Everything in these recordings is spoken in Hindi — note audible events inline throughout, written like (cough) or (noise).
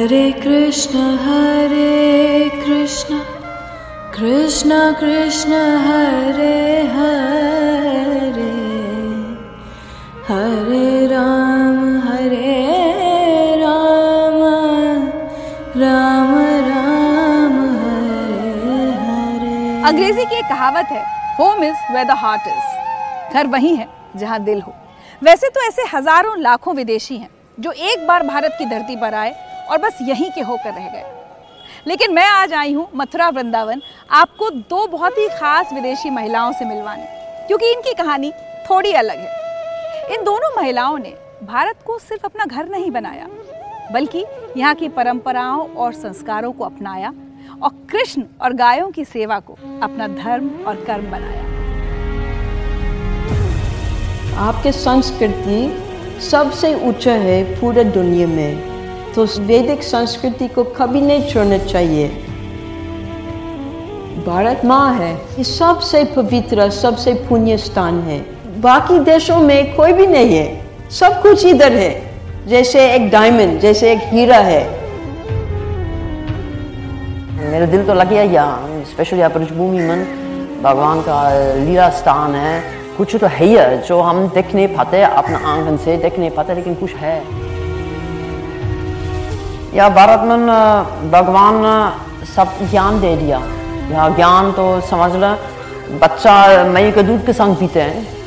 हरे कृष्ण हरे कृष्ण कृष्ण कृष्ण, हरे हरे हरे राम हरे राम राम राम, हरे हरे। अंग्रेज़ी की एक कहावत है home is where the heart is घर वही है, जहाँ दिल हो। वैसे तो ऐसे हज़ारों लाखों विदेशी हैं, जो एक बार भारत की धरती पर आए और बस यहीं के होकर रह गए। लेकिन मैं आज आई हूँ मथुरा वृंदावन, आपको दो बहुत ही खास विदेशी महिलाओं से मिलवाने, क्योंकि इनकी कहानी थोड़ी अलग है। इन दोनों महिलाओं ने भारत को सिर्फ़ अपना घर नहीं बनाया, बल्कि यहाँ की परंपराओं और संस्कारों को अपनाया और कृष्ण और गायों की सेवा को अपना धर्म और कर्म बनाया। आपके संस्कृति सबसे ऊँचा है पूरे दुनिया में। तो वैदिक संस्कृति को कभी नहीं छोड़ना चाहिए। भारत माँ है, ये सबसे पवित्र सबसे पुण्य स्थान है। बाकी देशों में कोई भी नहीं है, सब कुछ इधर है, जैसे एक डायमंड जैसे एक हीरा है। मेरा दिल तो लग गया स्पेशली यहाँ पर भूमि मन भगवान का लीला स्थान है। कुछ तो है ही है, जो हम देख नहीं पाते, अपना आँगन से देख नहीं पाते, लेकिन कुछ है। या भारत में भगवान सब ज्ञान दे दिया या ज्ञान तो समझ लो, बच्चा मई के दूध के संग पीते हैं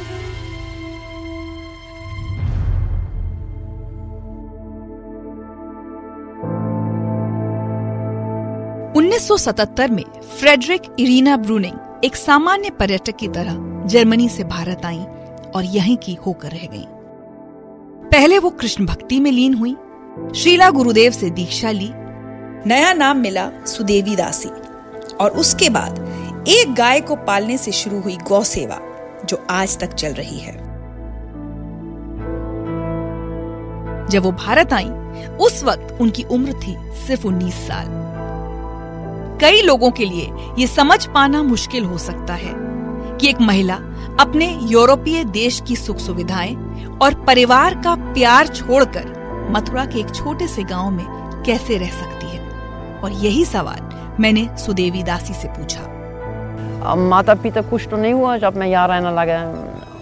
1977 में फ्रेडरिक इरीना ब्रूनिंग एक सामान्य पर्यटक की तरह जर्मनी से भारत आई और यहीं की होकर रह गईं। पहले वो कृष्ण भक्ति में लीन हुई श्रीला गुरुदेव से दीक्षा ली, नया नाम मिला सुदेवी दासी, और उसके बाद एक गाय को पालने से शुरू हुई गौ सेवा, जो आज तक चल रही है। जब वो भारत आई, उस वक्त उनकी उम्र थी सिर्फ़ 19 साल। कई लोगों के लिए ये समझ पाना मुश्किल हो सकता है कि एक महिला अपने यूरोपीय देश की सुख सुविधाएँ और परिवार का प्यार छोड़कर मथुरा के एक छोटे से गाँव में कैसे रह सकती है? और यही सवाल मैंने सुदेवी दासी से पूछा। अब माता पिता कुछ तो नहीं हुआ। जब मैं यहाँ रहने लगा,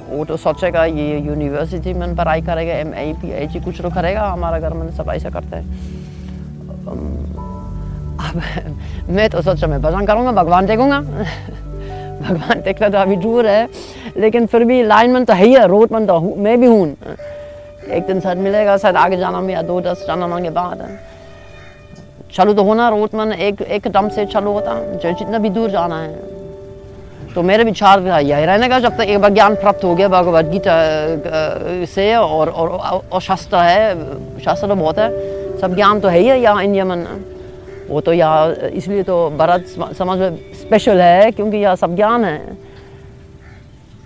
वो तो सोचेगा, ये यूनिवर्सिटी में पढ़ाई करेगा एम आई पी एच कुछ तो करेगा, हमारा घर में सब ऐसा करते हैं। अब मैं तो सोचा, मैं भजन करूँगा, भगवान देखूँगा। भगवान देखना तो अभी दूर है, लेकिन फिर भी लाइन में तो है ही है रोड में तो मैं भी हूँ। एक दिन शायद मिलेगा शायद आगे जाना में या दो दस जाना के बाद चलो तो होना रोड में एक एक दम से चलो होता जो जितना भी दूर जाना है। तो मेरे विचार यही रहने का जब तक एक बार ज्ञान प्राप्त हो गया भगवद गीता से और और, और शास्त्र है शास्त्र तो बहुत है सब ज्ञान तो है ही है यहाँ इंडिया में वो तो यहाँ इसलिए तो भारत समाज में स्पेशल है क्योंकि यह सब ज्ञान है।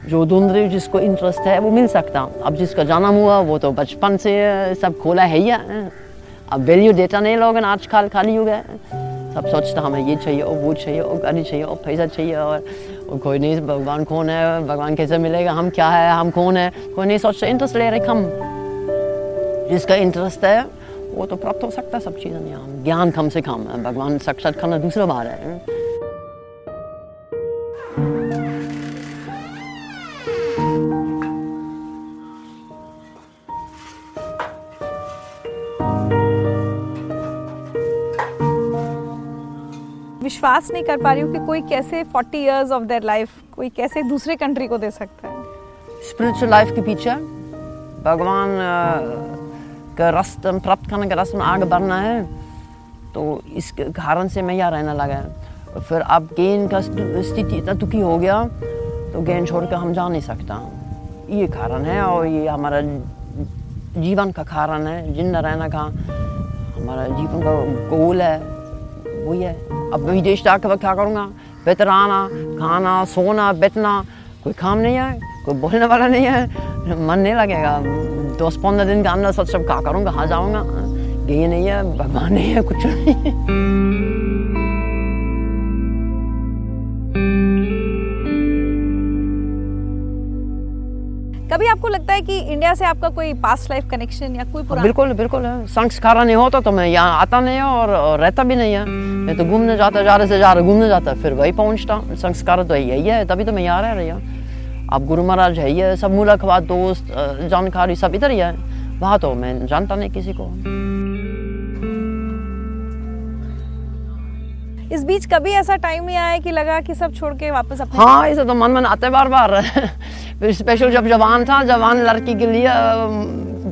जो रही जिसको इंटरेस्ट है वो मिल सकता अब जिसका जन्म हुआ वो तो बचपन से सब खोला है ही अब वैल्यू देता नहीं लोग आज खाल हो गए सब सोचता हमें ये चाहिए और वो चाहिए और गाड़ी चाहिए और पैसा चाहिए और, कोई नहीं भगवान कौन है भगवान कैसे मिलेगा हम क्या है हम कौन है? कोई नहीं सोचता इंटरेस्ट ले रहे कम जिसका इंटरेस्ट है वो तो प्राप्त हो सकता है सब चीज़ें। ज्ञान कम से कम भगवान साक्षात करना दूसरा बार है। विश्वास नहीं कर पा रही हूँ कि कोई कैसे 40 इयर्स ऑफ़ देयर लाइफ कोई कैसे दूसरे कंट्री को दे सकता है। स्पिरिचुअल लाइफ के पीछे भगवान का रास्ता प्राप्त करने का रास्ता आगे बढ़ना है तो इस कारण से मैं यहाँ रहने लगा और फिर अब गेन का स्थिति इतना दुखी हो गया तो गेन छोड़ कर हम जा नहीं सकता। ये कारण है और ये हमारा जीवन का कारण है। ज़िंदा रहने का हमारा जीवन का गोल है। वही है। अब विदेश जाकर क्या करूँगा? बेहतर आना खाना, सोना बैठना कोई काम नहीं है, कोई बोलने वाला नहीं है। मन नहीं लगेगा। दस पंद्रह दिन का अंदर सब सब क्या करूँगा? कहाँ जाऊँगा। ये नहीं है, भगवान नहीं है, कुछ नहीं आपको लगता है कि इंडिया से आपका कोई पास्ट लाइफ कनेक्शन या कोई पुराना बिल्कुल बिल्कुल। है संस्कार नहीं होता तो मैं यहाँ आता नहीं है और, रहता भी नहीं है। मैं तो घूमने जाता जा रहे से जा रहा घूमने जाता। फिर वही पहुँचता संस्कार तो यही है तभी तो मैं यहाँ रह रही हूँ। अब गुरु महाराज है ही है सब मुलाकात दोस्त जानकारी सब इधर ही है। वहाँ तो मैं जानता नहीं किसी को। बीच कभी ऐसा टाइम नहीं आया कि लगा कि सब छोड़ के वापस अपने हाँ ऐसे तो मन मन आते बार बार। (laughs) फिर स्पेशल जब जवान था, जवान लड़की के लिए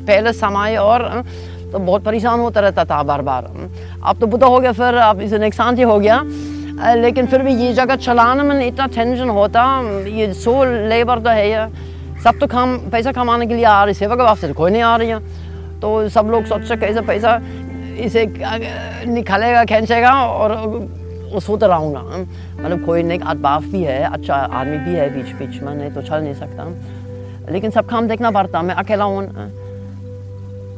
पहले समय और तो बहुत परेशान होता रहता था बार बार। अब तो बुरा हो गया, फिर अब इसे नुकसान ही हो गया। लेकिन फिर भी ये जगह चलाने में इतना टेंशन होता ये सो लेबर तो है ये सब तो काम, पैसा कमाने के लिए आ रही सेवा के तो कोई नहीं आ रही है। तो सब लोग सोच कैसे पैसा इसे निकालेगा, खींचेगा और वो सोता रहूँगा। मतलब कोई नेक बाप भी है अच्छा आदमी भी है बीच बीच में नहीं तो चल नहीं सकता। लेकिन सब काम देखना पड़ता मैं अकेला हूँ।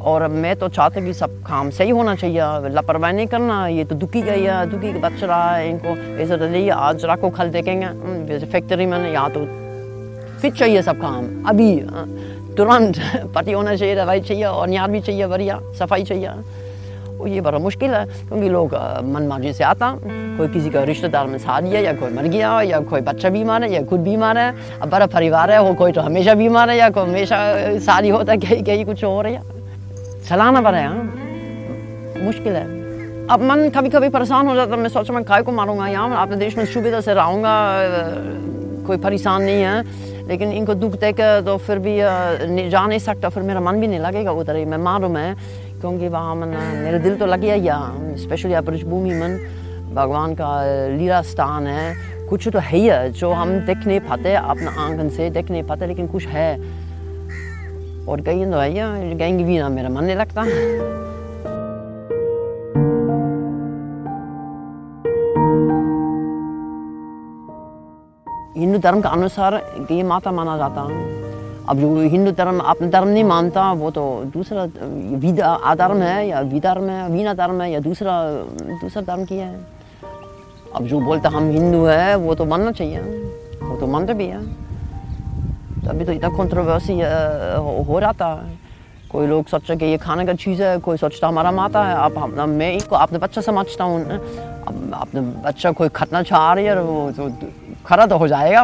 और मैं तो चाहता कि सब काम सही होना चाहिए लापरवाही नहीं करना ये तो दुखी गई है दुखी के बच रहा है इनको ऐसा तो नहीं आज रखो कल देखेंगे। हम्म, जैसे फैक्ट्री में यहाँ तो फिट चाहिए सब काम अभी तुरंत (laughs) पति होना चाहिए दवाई चाहिए और न्यार भी चाहिए बढ़िया सफ़ाई चाहिए। ये बड़ा मुश्किल है, क्योंकि लोग मनमार्जी से आता। कोई किसी का रिश्तेदार में शादी है, या कोई मर गया, या कोई बच्चा बीमार है, या खुद बीमार है, अब बड़ा परिवार है, वो कोई तो हमेशा बीमार है, या कोई हमेशा शादी होता है, कहीं कहीं कुछ हो रहा है चलाना पड़ा है हाँ। मुश्किल है। अब मन कभी कभी परेशान हो जाता मैं सोचा मैं काय को मारूँगा यहाँ अपने देश में सुविधा से रहूँगा कोई परेशान नहीं है। लेकिन इनको दुख देख तो फिर भी जा नहीं सकता, फिर मेरा मन भी नहीं लगेगा उधर ही, मैं मालूम है क्योंकि वहाँ मन मेरा दिल तो लग गया यहाँ स्पेशली ब्रजभूमि में भगवान का लीला स्थान है। कुछ तो है ही जो हम देख नहीं पाते अपना आँगन से देख नहीं पाते लेकिन कुछ है। और कहीं तो है ही, कहीं भी ना मेरा मन नहीं लगता। हिंदू धर्म के अनुसार ये माता माना जाता है। अब जो हिंदू धर्म अपना धर्म नहीं मानता वो तो दूसरा विदा आधर्म है या विधर्म है वीना धर्म है या दूसरा दूसरा धर्म की है। अब जो बोलता हम हिंदू है वो तो मानना चाहिए। वो तो मानते भी है। तो अभी तो इतना कंट्रोवर्सी हो, रहा था कोई लोग सोचा कि ये खाने का चीज़ है कोई सोचता हमारा माता है। अब हम मैं इसको अपने बच्चा समझता हूँ। अब अपने बच्चा कोई खतना चाह रही है वो तो खरा तो हो जाएगा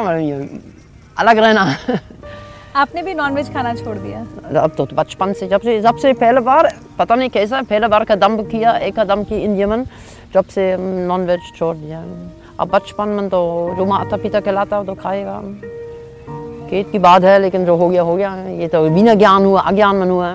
अलग रहना आपने भी नॉनवेज खाना छोड़ दिया? अब तो बचपन से जब से जब से पहले बार पता नहीं कैसा पहले बार कदम किया एक कदम की में जब से नॉन वेज छोड़ दिया। अब बचपन में तो जो माता पिता कहलाता है तो खाएगा। केट की बात है लेकिन जो हो गया हो गया ये तो बिना ज्ञान हुआ अज्ञान मन हुआ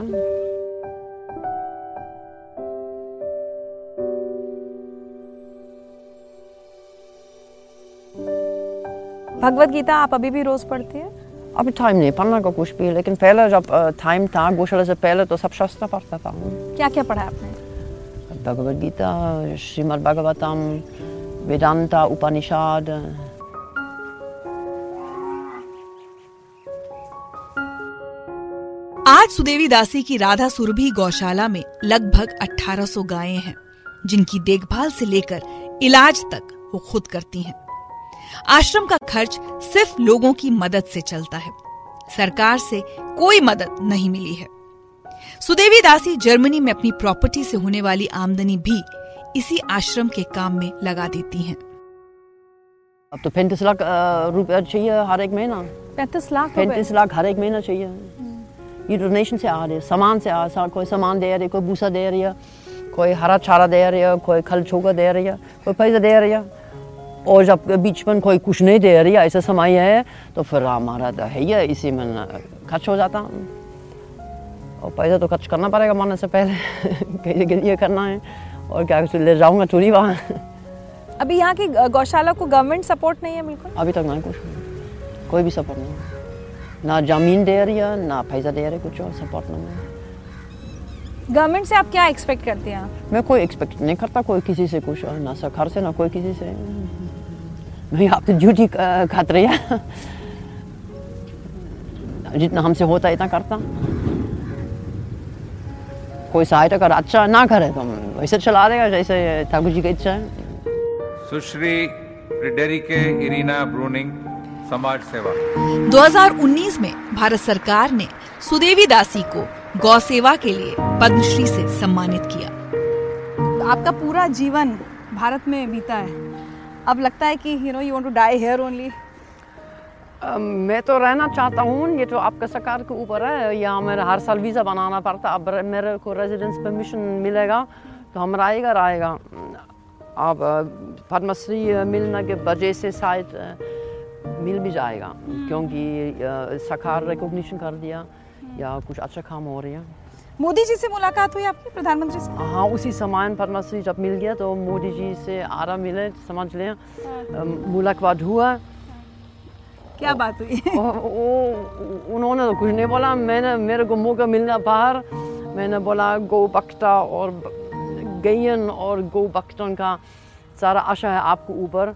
भगवत गीता आप अभी भी रोज पढ़ती है? अभी टाइम नहीं पढ़ना का कुछ भी लेकिन पहले जब टाइम था गौशाला से पहले तो सब शास्त्र पढ़ता था क्या क्या पढ़ा है आपने भगवद गीता श्रीमद् भागवतम वेदांता उपनिषद आज सुदेवी दासी की राधा सुरभि गौशाला में लगभग 1800 गायें हैं जिनकी देखभाल से लेकर इलाज तक वो खुद करती हैं। आश्रम का खर्च सिर्फ़ लोगों की मदद से चलता है। सरकार से कोई मदद नहीं मिली है। सुदेवी दासी जर्मनी में अपनी प्रॉपर्टी से होने वाली आमदनी भी इसी आश्रम के काम में लगा देती हैं। अब तो पैंतीस लाख रुपया चाहिए हर एक महीना। पैंतीस लाख पैंतीस लाख हर एक महीना चाहिए। ये डोनेशन से आ रहे हैं, सामान से आ सा, कोई सामान दे रही कोई भूसा दे रही है कोई हरा चारा दे रही है कोई खल छोका दे रही है कोई पैसा दे रही है। और जब बीच में कोई कुछ नहीं दे रही है ऐसा समय है तो फिर हमारा तो है ही इसी में खर्च हो जाता। और पैसा तो खर्च करना पड़ेगा मरने से पहले (laughs) कैसे के लिए करना है। और क्या कुछ ले जाऊँगा थोड़ी वहाँ अभी यहाँ की गौशाला को गवर्नमेंट सपोर्ट नहीं है बिल्कुल? अभी तक नहीं कुछ कोई भी सपोर्ट नहीं। ना ज़मीन दे रही है ना पैसा दे रही कुछ और सपोर्ट नहीं है। गवर्नमेंट से आप क्या एक्सपेक्ट करते हैं? मैं कोई एक्सपेक्ट नहीं करता कोई किसी से कुछ और ना सरकार से ना कोई किसी से। मैं आपकी ड्यूटी खात रही है जितना हमसे होता है इतना करता। कोई सहायता कर अच्छा ना करे तो वैसे चला देगा जैसे ठाकुर जी की इच्छा है। Sushri Friederike Irina Bruning, समाज सेवा। 2019 में भारत सरकार ने सुदेवी दासी को गौ सेवा के लिए पद्मश्री से सम्मानित किया। आपका पूरा जीवन भारत में बीता है। अब लगता है कि you know you want to die here only मैं तो रहना चाहता हूँ ये तो आपका सरकार के ऊपर है यहाँ मेरा हर साल वीज़ा बनाना पड़ता अब मेरे को रेजिडेंस परमिशन मिलेगा तो हम रहेगा रहेगा अब पद्मश्री मिलने के वजह से शायद मिल भी जाएगा क्योंकि सरकार रिकॉग्निशन कर दिया या कुछ अच्छा काम हो रहा है। मोदी जी से मुलाकात हुई आपकी प्रधानमंत्री से? हाँ उसी समय पद्मश्री जब मिल गया तो मोदी जी से आरा मिले समझ लें अ, मुलाकात हुआ। क्या बात हुई? वो- उन्होंने तो कुछ नहीं बोला। मैंने मेरे को मौका मिलना बाहर। मैंने बोला गौ बख्ता और गयन और गौ बख्तन का सारा आशा है आपको ऊपर।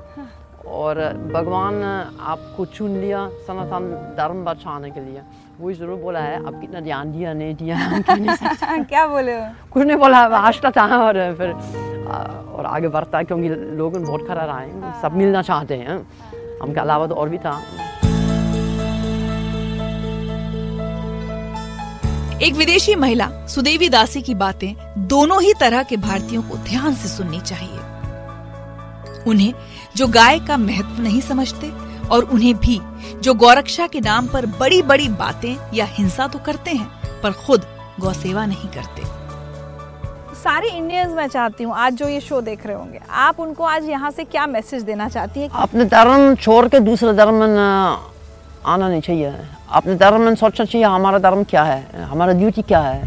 और भगवान ने आपको चुन लिया सनातन धर्म बचाने के लिए। वही ज़रूर बोला है अब कितना ध्यान दिया नहीं दिया? (laughs) नहीं क्या बोले हो? कुछ नहीं बोला हंसता था और फिर और आगे बढ़ता है क्योंकि लोग बहुत खरा रहा है सब मिलना चाहते हैं। हमके अलावा तो और भी था। एक विदेशी महिला सुदेवी दासी की बातें दोनों ही तरह के भारतीयों को ध्यान से सुननी चाहिए। उन्हें जो गाय का महत्व नहीं समझते और उन्हें भी जो गौरक्षा के नाम पर बड़ी बड़ी बातें या हिंसा तो करते हैं पर खुद गौसेवा नहीं करते। सारे इंडियंस मैं चाहती हूँ आज जो ये शो देख रहे होंगे आप उनको आज यहाँ से क्या मैसेज देना चाहती हैं? अपने धर्म छोड़ के दूसरे धर्म में आना नहीं चाहिए। अपने धर्म में सोचना चाहिए हमारा धर्म क्या है? हमारा ड्यूटी क्या है?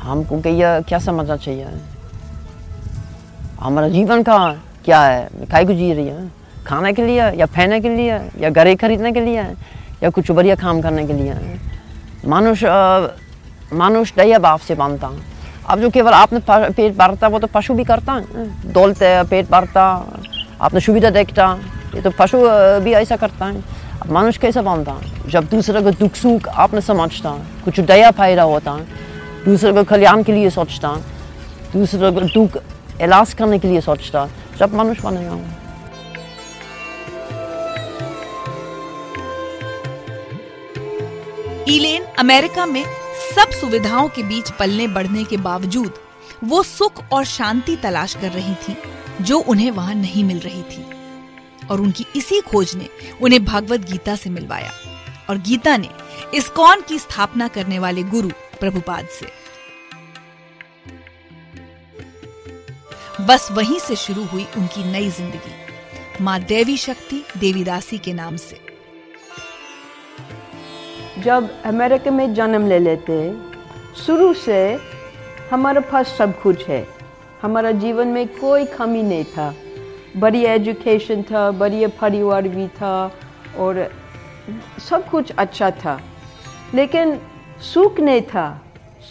हमको क्या क्या समझना चाहिए? हमारा जीवन का क्या है? काय को जी रही है? खाने के लिए, या पहने के लिए, या घरे खरीदने के लिए, या कुछ बढ़िया काम करने के लिए। मानुष मानुष दया भाव से मानता अब जो केवल आपने पेट भरता, वो तो पशु भी करता। है दौलते, पेट भरता, आपने सुविधा देखता, ये तो पशु भी ऐसा करता है। अब मानुष कैसे मानता जब दूसरे को दुख सुख आपने समझता, कुछ दया फ़ायदा होता, दूसरे को कल्याण के लिए सोचता, दूसरे को दुख इलाज करने के लिए सोचता जब मनुष्य बनेगा। ईलेन अमेरिका में सब सुविधाओं के बीच पलने बढ़ने के बावजूद, वो सुख और शांति तलाश कर रही थी, जो उन्हें वहाँ नहीं मिल रही थी। और उनकी इसी खोज ने उन्हें भागवत गीता से मिलवाया, और गीता ने इस्कॉन की स्थापना करने वाले गुरु प्रभुपाद से। बस वहीं से शुरू हुई उनकी नई ज़िंदगी, माँ देवी शक्ति देवीदासी के नाम से। जब अमेरिका में जन्म ले लेते, शुरू से हमारे पास सब कुछ है। हमारा जीवन में कोई कमी नहीं था। बड़ी एजुकेशन था, बढ़िया परिवार भी था और सब कुछ अच्छा था। लेकिन सुख नहीं था,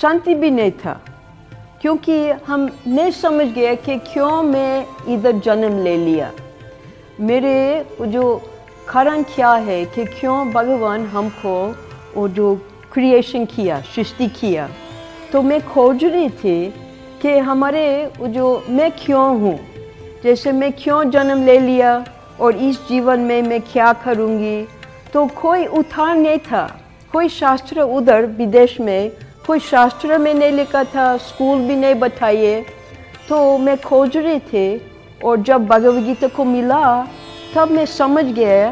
शांति भी नहीं था, क्योंकि हम नहीं समझ गए कि क्यों मैं इधर जन्म ले लिया। मेरे जो कारण क्या है कि क्यों भगवान हमको वो जो क्रिएशन किया, सृष्टि किया तो मैं खोज रही थी कि हमारे जो मैं क्यों हूँ? जैसे मैं क्यों जन्म ले लिया और इस जीवन में मैं क्या करूँगी? तो कोई उत्थान नहीं था। कोई शास्त्र उधर विदेश में, कोई शास्त्र में नहीं लिखा था स्कूल भी नहीं बताइए तो मैं खोज रही थी और जब भगवद गीता को मिला, तब मैं समझ गया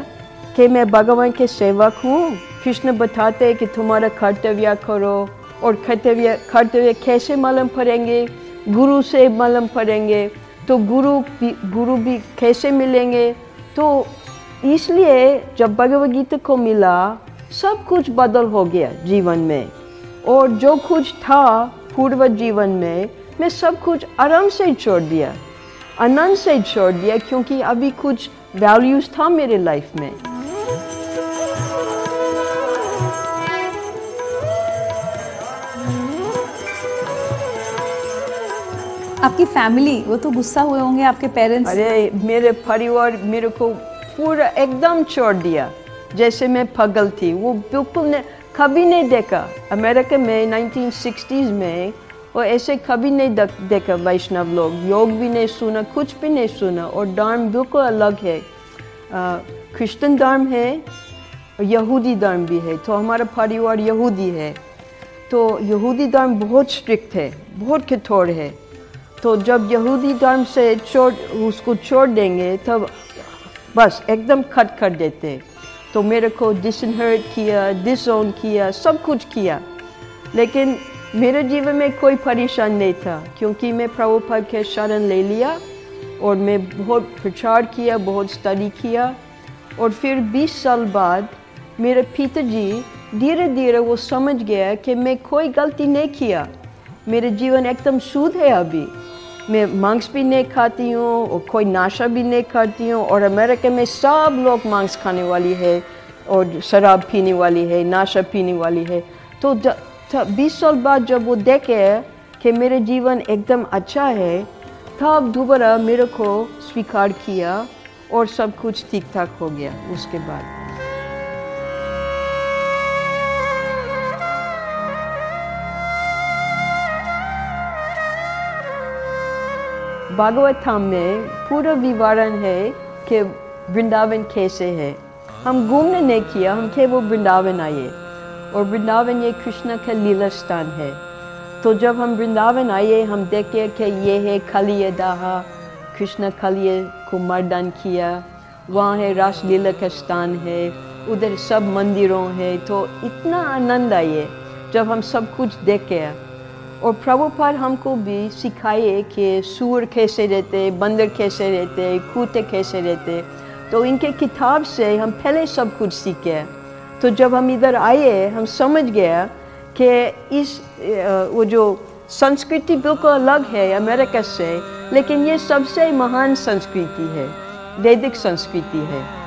कि मैं भगवान के सेवक हूँ। कृष्ण बताते हैं कि तुम्हारा कर्तव्य करो और कर्तव्य कर्तव्य कैसे मालूम पड़ेंगे गुरु से मालूम पड़ेंगे तो गुरु भी गुरु भी कैसे मिलेंगे तो इसलिए जब भगवद गीता को मिला सब कुछ बदल हो गया जीवन में और जो कुछ था पूर्व जीवन में मैं सब कुछ आराम से छोड़ दिया आनंद से छोड़ दिया क्योंकि अभी कुछ वैल्यूज़ था मेरे लाइफ में आपकी फैमिली वो तो गुस्सा हुए होंगे आपके पेरेंट्स अरे, मेरे परिवार मेरे को पूरा एकदम छोड़ दिया। जैसे मैं पगल थी, वो बिल्कुल ने कभी नहीं देखा। अमेरिका में 1960s में, वो ऐसे कभी नहीं देखा वैष्णव लोग। योग भी नहीं सुना, कुछ भी नहीं सुना। और धर्म बिल्कुल अलग है। क्रिश्चियन धर्म है और यहूदी धर्म भी है। तो हमारा परिवार यहूदी है। तो यहूदी धर्म बहुत स्ट्रिक्ट है, बहुत कठोर है। तो जब यहूदी धर्म से छोड़, उसको छोड़ देंगे, तब बस एकदम खट कर देते। तो मेरे को डिसनहर्ट किया डिसोन किया, सब कुछ किया। लेकिन मेरे जीवन में कोई परेशान नहीं था, क्योंकि मैं प्रभुपद के शरण ले लिया, और मैं बहुत प्रचार किया, बहुत स्टडी किया। और फिर 20 साल बाद मेरे पिताजी धीरे धीरे वो समझ गया कि मैं कोई गलती नहीं किया। मेरे जीवन एकदम शुद्ध है अभी। मैं मांस भी नहीं खाती हूँ और कोई नाशा भी नहीं करती हूँ और अमेरिका में सब लोग मांस खाने वाली है और शराब पीने वाली है, नाशा पीने वाली है। तो बीस साल बाद जब वो देखे कि मेरे जीवन एकदम अच्छा है, तब दोबारा मेरे को स्वीकार किया और सब कुछ ठीक ठाक हो गया। उसके बाद भागवतम में पूरा विवरण है कि वृंदावन कैसे है। हम घूमने नहीं किया हम केवल वृंदावन आए। और वृंदावन ये कृष्ण का लीला स्थान है। तो जब हम वृंदावन आए हम देखे कि ये है खलिय दाहा कृष्ण खलिय को मर्दन किया। वहाँ है रास लीला का स्थान है उधर सब मंदिरों है तो इतना आनंद आए। जब हम सब कुछ देखे और प्रभुपाद हमको भी सिखाए कि सूर कैसे रहते, बंदर कैसे रहते कूते कैसे रहते। तो इनके किताब से हम पहले सब कुछ सीखे। तो जब हम इधर आए, हम समझ गया कि इस वो जो संस्कृति बिल्कुल अलग है अमेरिका से, लेकिन ये सबसे महान संस्कृति है, वैदिक संस्कृति है।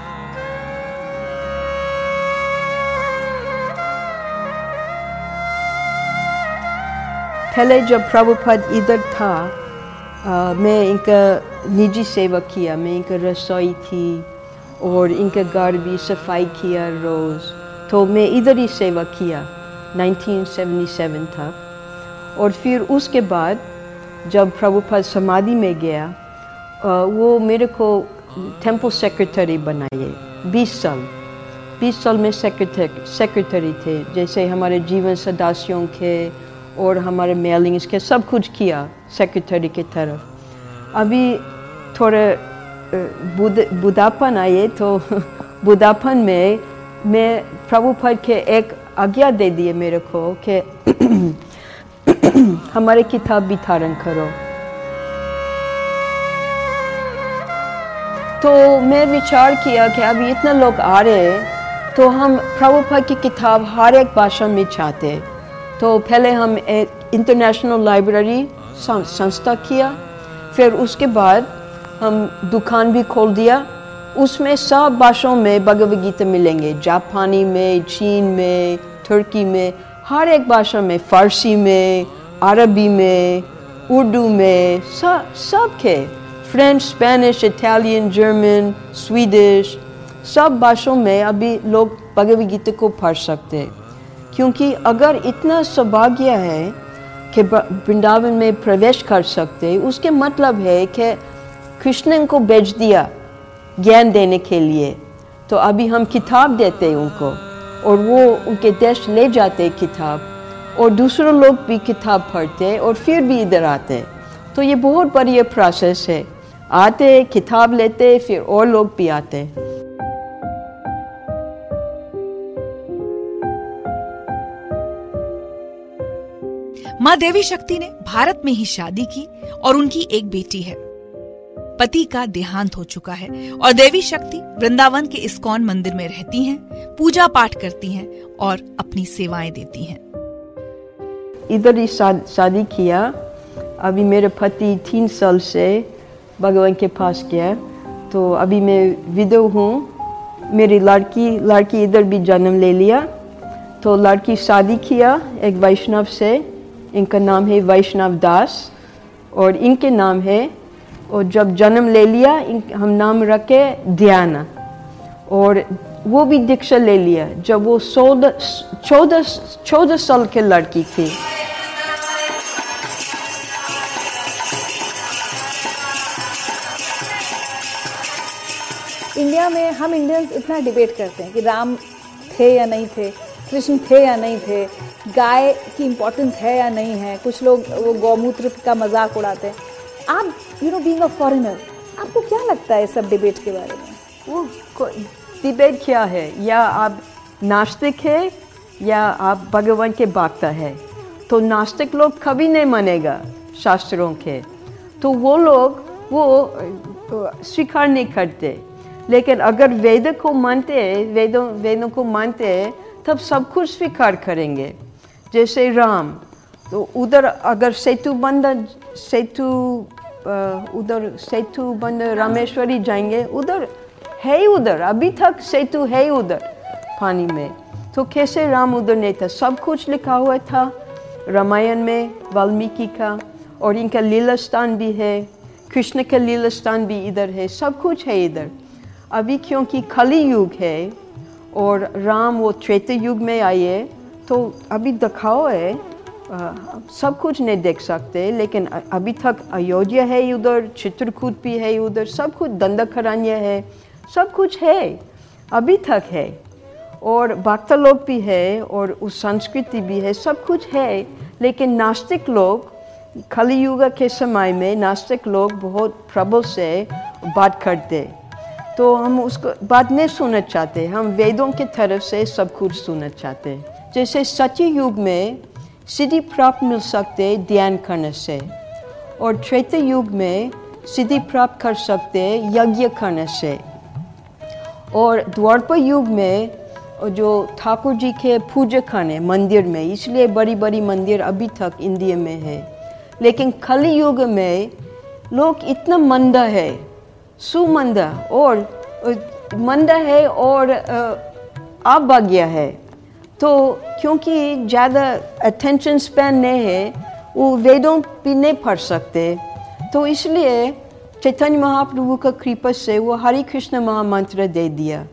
पहले जब प्रभुपद इधर था आ, मैं इनका निजी सेवा किया मैं इनका रसोई थी और इनका घर भी सफ़ाई किया रोज़ तो मैं इधर ही सेवा किया 1977 था और फिर उसके बाद जब प्रभुपद समाधि में गया वो मेरे को टेंपल सेक्रेटरी बनाए 20 साल 20 साल में सेक्रेटरी सेक्रेटरी थे जैसे हमारे जीवन सदस्यों के और हमारे मेलिंग्स के सब कुछ किया सेक्रेटरी की तरफ़। अभी थोड़े बुढ़ापन आए तो (laughs) बुढ़ापन में मैं प्रभुपद के एक आज्ञा दे दिए मेरे को कि (clears throat) हमारे किताब भी धारण करो। तो मैं विचार किया कि अभी इतना लोग आ रहे हैं तो हम प्रभुपद की किताब हर एक भाषा में चाहते तो पहले हम इंटरनेशनल लाइब्रेरी संस्था किया। फिर उसके बाद हम दुकान भी खोल दिया। उसमें सब भाषाओं में भगवद गीता मिलेंगे। जापानी में, चीन में, तुर्की में, हर एक भाषा में, फारसी में, अरबी में, उर्दू में सब सब के French Spanish Italian German Swedish सब भाषाओं में अभी लोग भगवद गीता को पढ़ सकते हैं। क्योंकि अगर इतना सौभाग्य है कि वृंदावन में प्रवेश कर सकते, उसके मतलब है कि कृष्ण को बेच दिया ज्ञान देने के लिए। तो अभी हम किताब देते हैं उनको, और वो उनके देश ले जाते किताब, और दूसरे लोग भी किताब पढ़ते और फिर भी इधर आते तो ये बहुत बड़ी प्रोसेस है। आते किताब लेते फिर और लोग भी आते माँ देवी शक्ति ने भारत में ही शादी की और उनकी एक बेटी है। पति का देहांत हो चुका है और देवी शक्ति वृंदावन के इस्कॉन मंदिर में रहती हैं, पूजा पाठ करती हैं और अपनी सेवाएँ देती हैं। इधर ही शादी किया। अभी मेरे पति तीन साल से भगवान के पास गया। तो अभी मैं विधव हूँ। मेरी लड़की लड़की इधर भी जन्म ले लिया। तो लड़की शादी किया एक वैष्णव से। इनका नाम है वैष्णव दास, और इनके नाम है, और जब जन्म ले लिया हम नाम रखे ध्याना। और वो भी दीक्षा ले लिया, जब वो चौदह चौदह चौदह साल के लड़की थी। इंडिया में हम इंडियंस इतना डिबेट करते हैं कि राम थे या नहीं थे। कृष्ण थे या नहीं थे, गाय की इम्पोर्टेंस है या नहीं है, कुछ लोग वो गौमूत्र का मज़ाक उड़ाते हैं। आप you know being a foreigner आपको क्या लगता है सब डिबेट के बारे में? वो डिबेट क्या है? या आप नास्तिक है, या आप भगवान के भक्ता है? तो नास्तिक लोग कभी नहीं मानेगा शास्त्रों के। तो वो लोग, वो स्वीकार नहीं करते। लेकिन अगर वेद को मानते वेदों वेदों को मानते हैं तब सब कुछ स्वीकार करेंगे। जैसे राम तो उधर अगर सेतु बंद, सेतु उधर सेतु बंद रामेश्वरी जाएँगे, उधर है ही उधर, अभी तक सेतु है ही उधर पानी में। तो कैसे राम उधर नहीं था? सब कुछ लिखा हुआ था रामायण में, वाल्मीकि का, और इनका लीला स्थान भी है, कृष्ण का लीला स्थान भी इधर है, सब कुछ है इधर। अभी क्योंकि कली युग है और राम वो त्रेता युग में आए तो अभी दिखाओ है सब कुछ नहीं देख सकते, लेकिन अभी तक अयोध्या है उधर, चित्रकूट भी है उधर, सब कुछ दंडकारण्य है, सब कुछ है, अभी तक है। और भक्त लोग भी है, और उस संस्कृति भी है, सब कुछ है, लेकिन नास्तिक लोग कली युग के समय में नास्तिक लोग बहुत प्रबल से बात करते। तो हम उसको बात नहीं सुनना चाहते। हम वेदों की तरफ़ से सब कुछ सुनना चाहते जैसे सच्चे युग में सिद्धि प्राप्त मिल सकते ध्यान करने से, और त्रेता युग में सिद्धि प्राप्त कर सकते यज्ञ करने से। और द्वापर युग में जो ठाकुर जी के पूजा खाने मंदिर में, इसलिए बड़ी बड़ी मंदिर अभी तक इंडिया में है। लेकिन कली युग में लोग इतना मंदा है सुमंदा और मंदा है और अभाग्य है। तो क्योंकि ज़्यादा अटेंशन स्पैन नहीं है, वो वेदों भी नहीं पढ़ सकते। तो इसलिए चैतन्य महाप्रभु का कृपा से वो हरे कृष्ण महामंत्र दे दिया।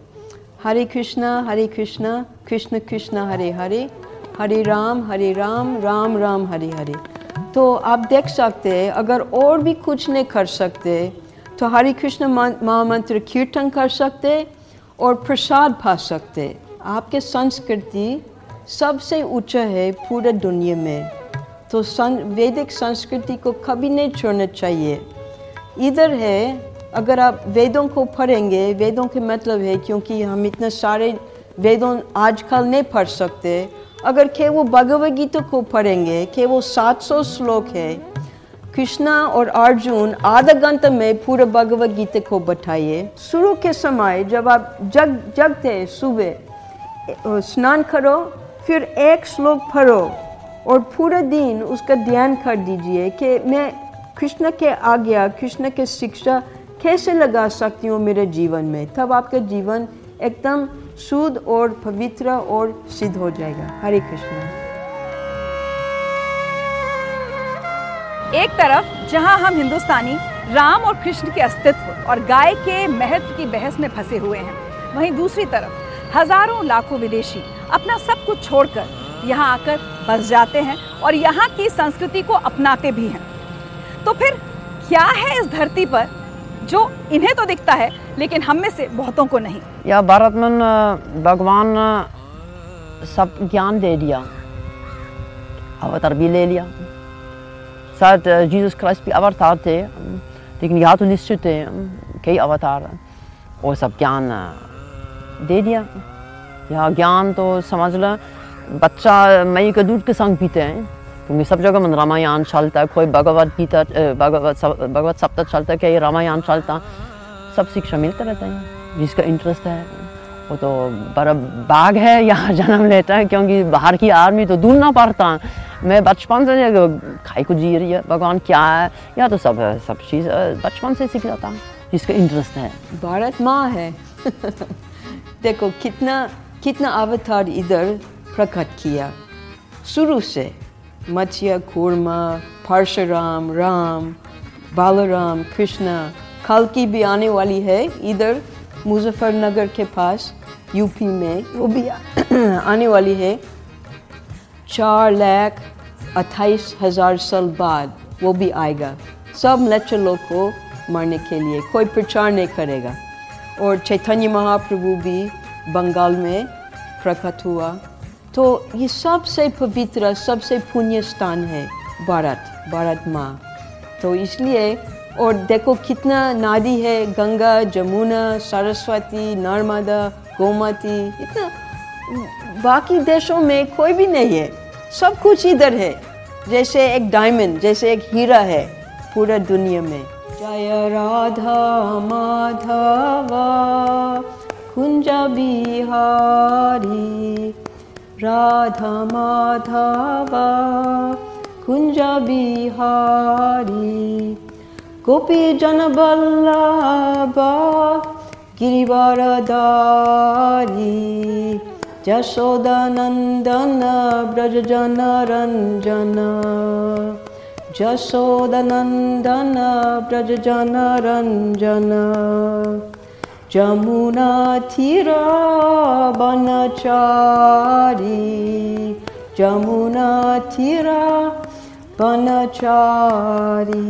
हरे कृष्णा हरे कृष्णा, कृष्ण कृष्ण, हरे हरे हरे राम हरे राम राम राम, हरे हरे। तो आप देख सकते हैं, अगर और भी कुछ नहीं कर सकते तो हरे कृष्ण महामंत्र कीर्तन कर सकते और प्रसाद पा सकते। आपके संस्कृति सबसे ऊँचा है पूरे दुनिया में। तो सं, वैदिक संस्कृति को कभी नहीं छोड़ना चाहिए। इधर है अगर आप वेदों को पढ़ेंगे वेदों के मतलब है क्योंकि हम इतने सारे वेदों आजकल नहीं पढ़ सकते। अगर के वो भगवद गीता को पढ़ेंगे के वो 700 श्लोक है कृष्णा और अर्जुन आधा घंटा में पूरा भगवत गीता को बताइए शुरू के समय जब आप जग जगते सुबह स्नान करो, फिर एक श्लोक पढ़ो और पूरा दिन उसका ध्यान कर दीजिए कि मैं कृष्ण के आज्ञा, कृष्ण के शिक्षा कैसे लगा सकती हूँ मेरे जीवन में? तब आपका जीवन एकदम शुद्ध और पवित्र और सिद्ध हो जाएगा। हरे कृष्ण। एक तरफ़, जहाँ हम हिंदुस्तानी राम और कृष्ण के अस्तित्व और गाय के महत्व की बहस में फंसे हुए हैं, वहीं दूसरी तरफ़, हज़ारों लाखों विदेशी अपना सब कुछ छोड़कर यहाँ आकर बस जाते हैं और यहाँ की संस्कृति को अपनाते भी हैं। तो फिर क्या है इस धरती पर जो इन्हें तो दिखता है, लेकिन हम में से बहुतों को नहीं? या भारत में भगवान सब ज्ञान दे दिया, अवतार भी ले लिया। शायद जीसस क्राइस्ट भी अवतार थे लेकिन यहाँ तो निश्चित थे कई अवतार और सब ज्ञान दे दिया यहाँ ज्ञान तो समझ लो बच्चा मई के दूध के संग पीते हैं क्योंकि सब जगह में रामायण चलता कोई भगवत गीता भगवत भगवत सप्ताह चलता कहीं रामायण चलता सब शिक्षा मिलता रहता है जिसका इंटरेस्ट है वो तो बड़ा बाग है, यहाँ जन्म लेता है, क्योंकि बाहर की आर्मी तो दूर ना पड़ता। मैं बचपन से खाई को जी रही है, भगवान क्या है? या तो सब सब चीज़ बचपन से सीख जाता जिसका इंटरेस्ट है। भारत माँ है। (laughs) देखो, कितना कितना अवतार इधर प्रकट किया। शुरू से मत्स्य कूर्मा, परशुराम, राम, बालराम, कृष्णा, कल की भी आने वाली है इधर मुजफ्फरनगर के पास। यूपी में, वो भी (clears throat) आने वाली है। चार लाख अट्ठाईस हज़ार साल बाद वो भी आएगा। सब नेचर लोग को मारने के लिए कोई प्रचार नहीं करेगा। और चैतन्य महाप्रभु भी बंगाल में प्रकट हुआ। तो ये सबसे पवित्र, सबसे पुण्य स्थान है भारत भारत माँ। तो इसलिए, और देखो कितना नदी है, गंगा, जमुना, सरस्वती, नर्मदा गोमती इतना बाकी देशों में कोई भी नहीं है। सब कुछ इधर है। जैसे एक डायमंड जैसे एक हीरा है पूरा दुनिया में। जय राधा माधवा, कुंज बिहारी। राधा माधवा, कुंज बिहारी। गोपी जन बल्लभ गिरिवरदारी जशोदानन्दन व्रज जन रञ्जन जशोदानन्दन व्रज जन रञ्जन जमुनाथिर वनचारी जमुनाथिर वनचारी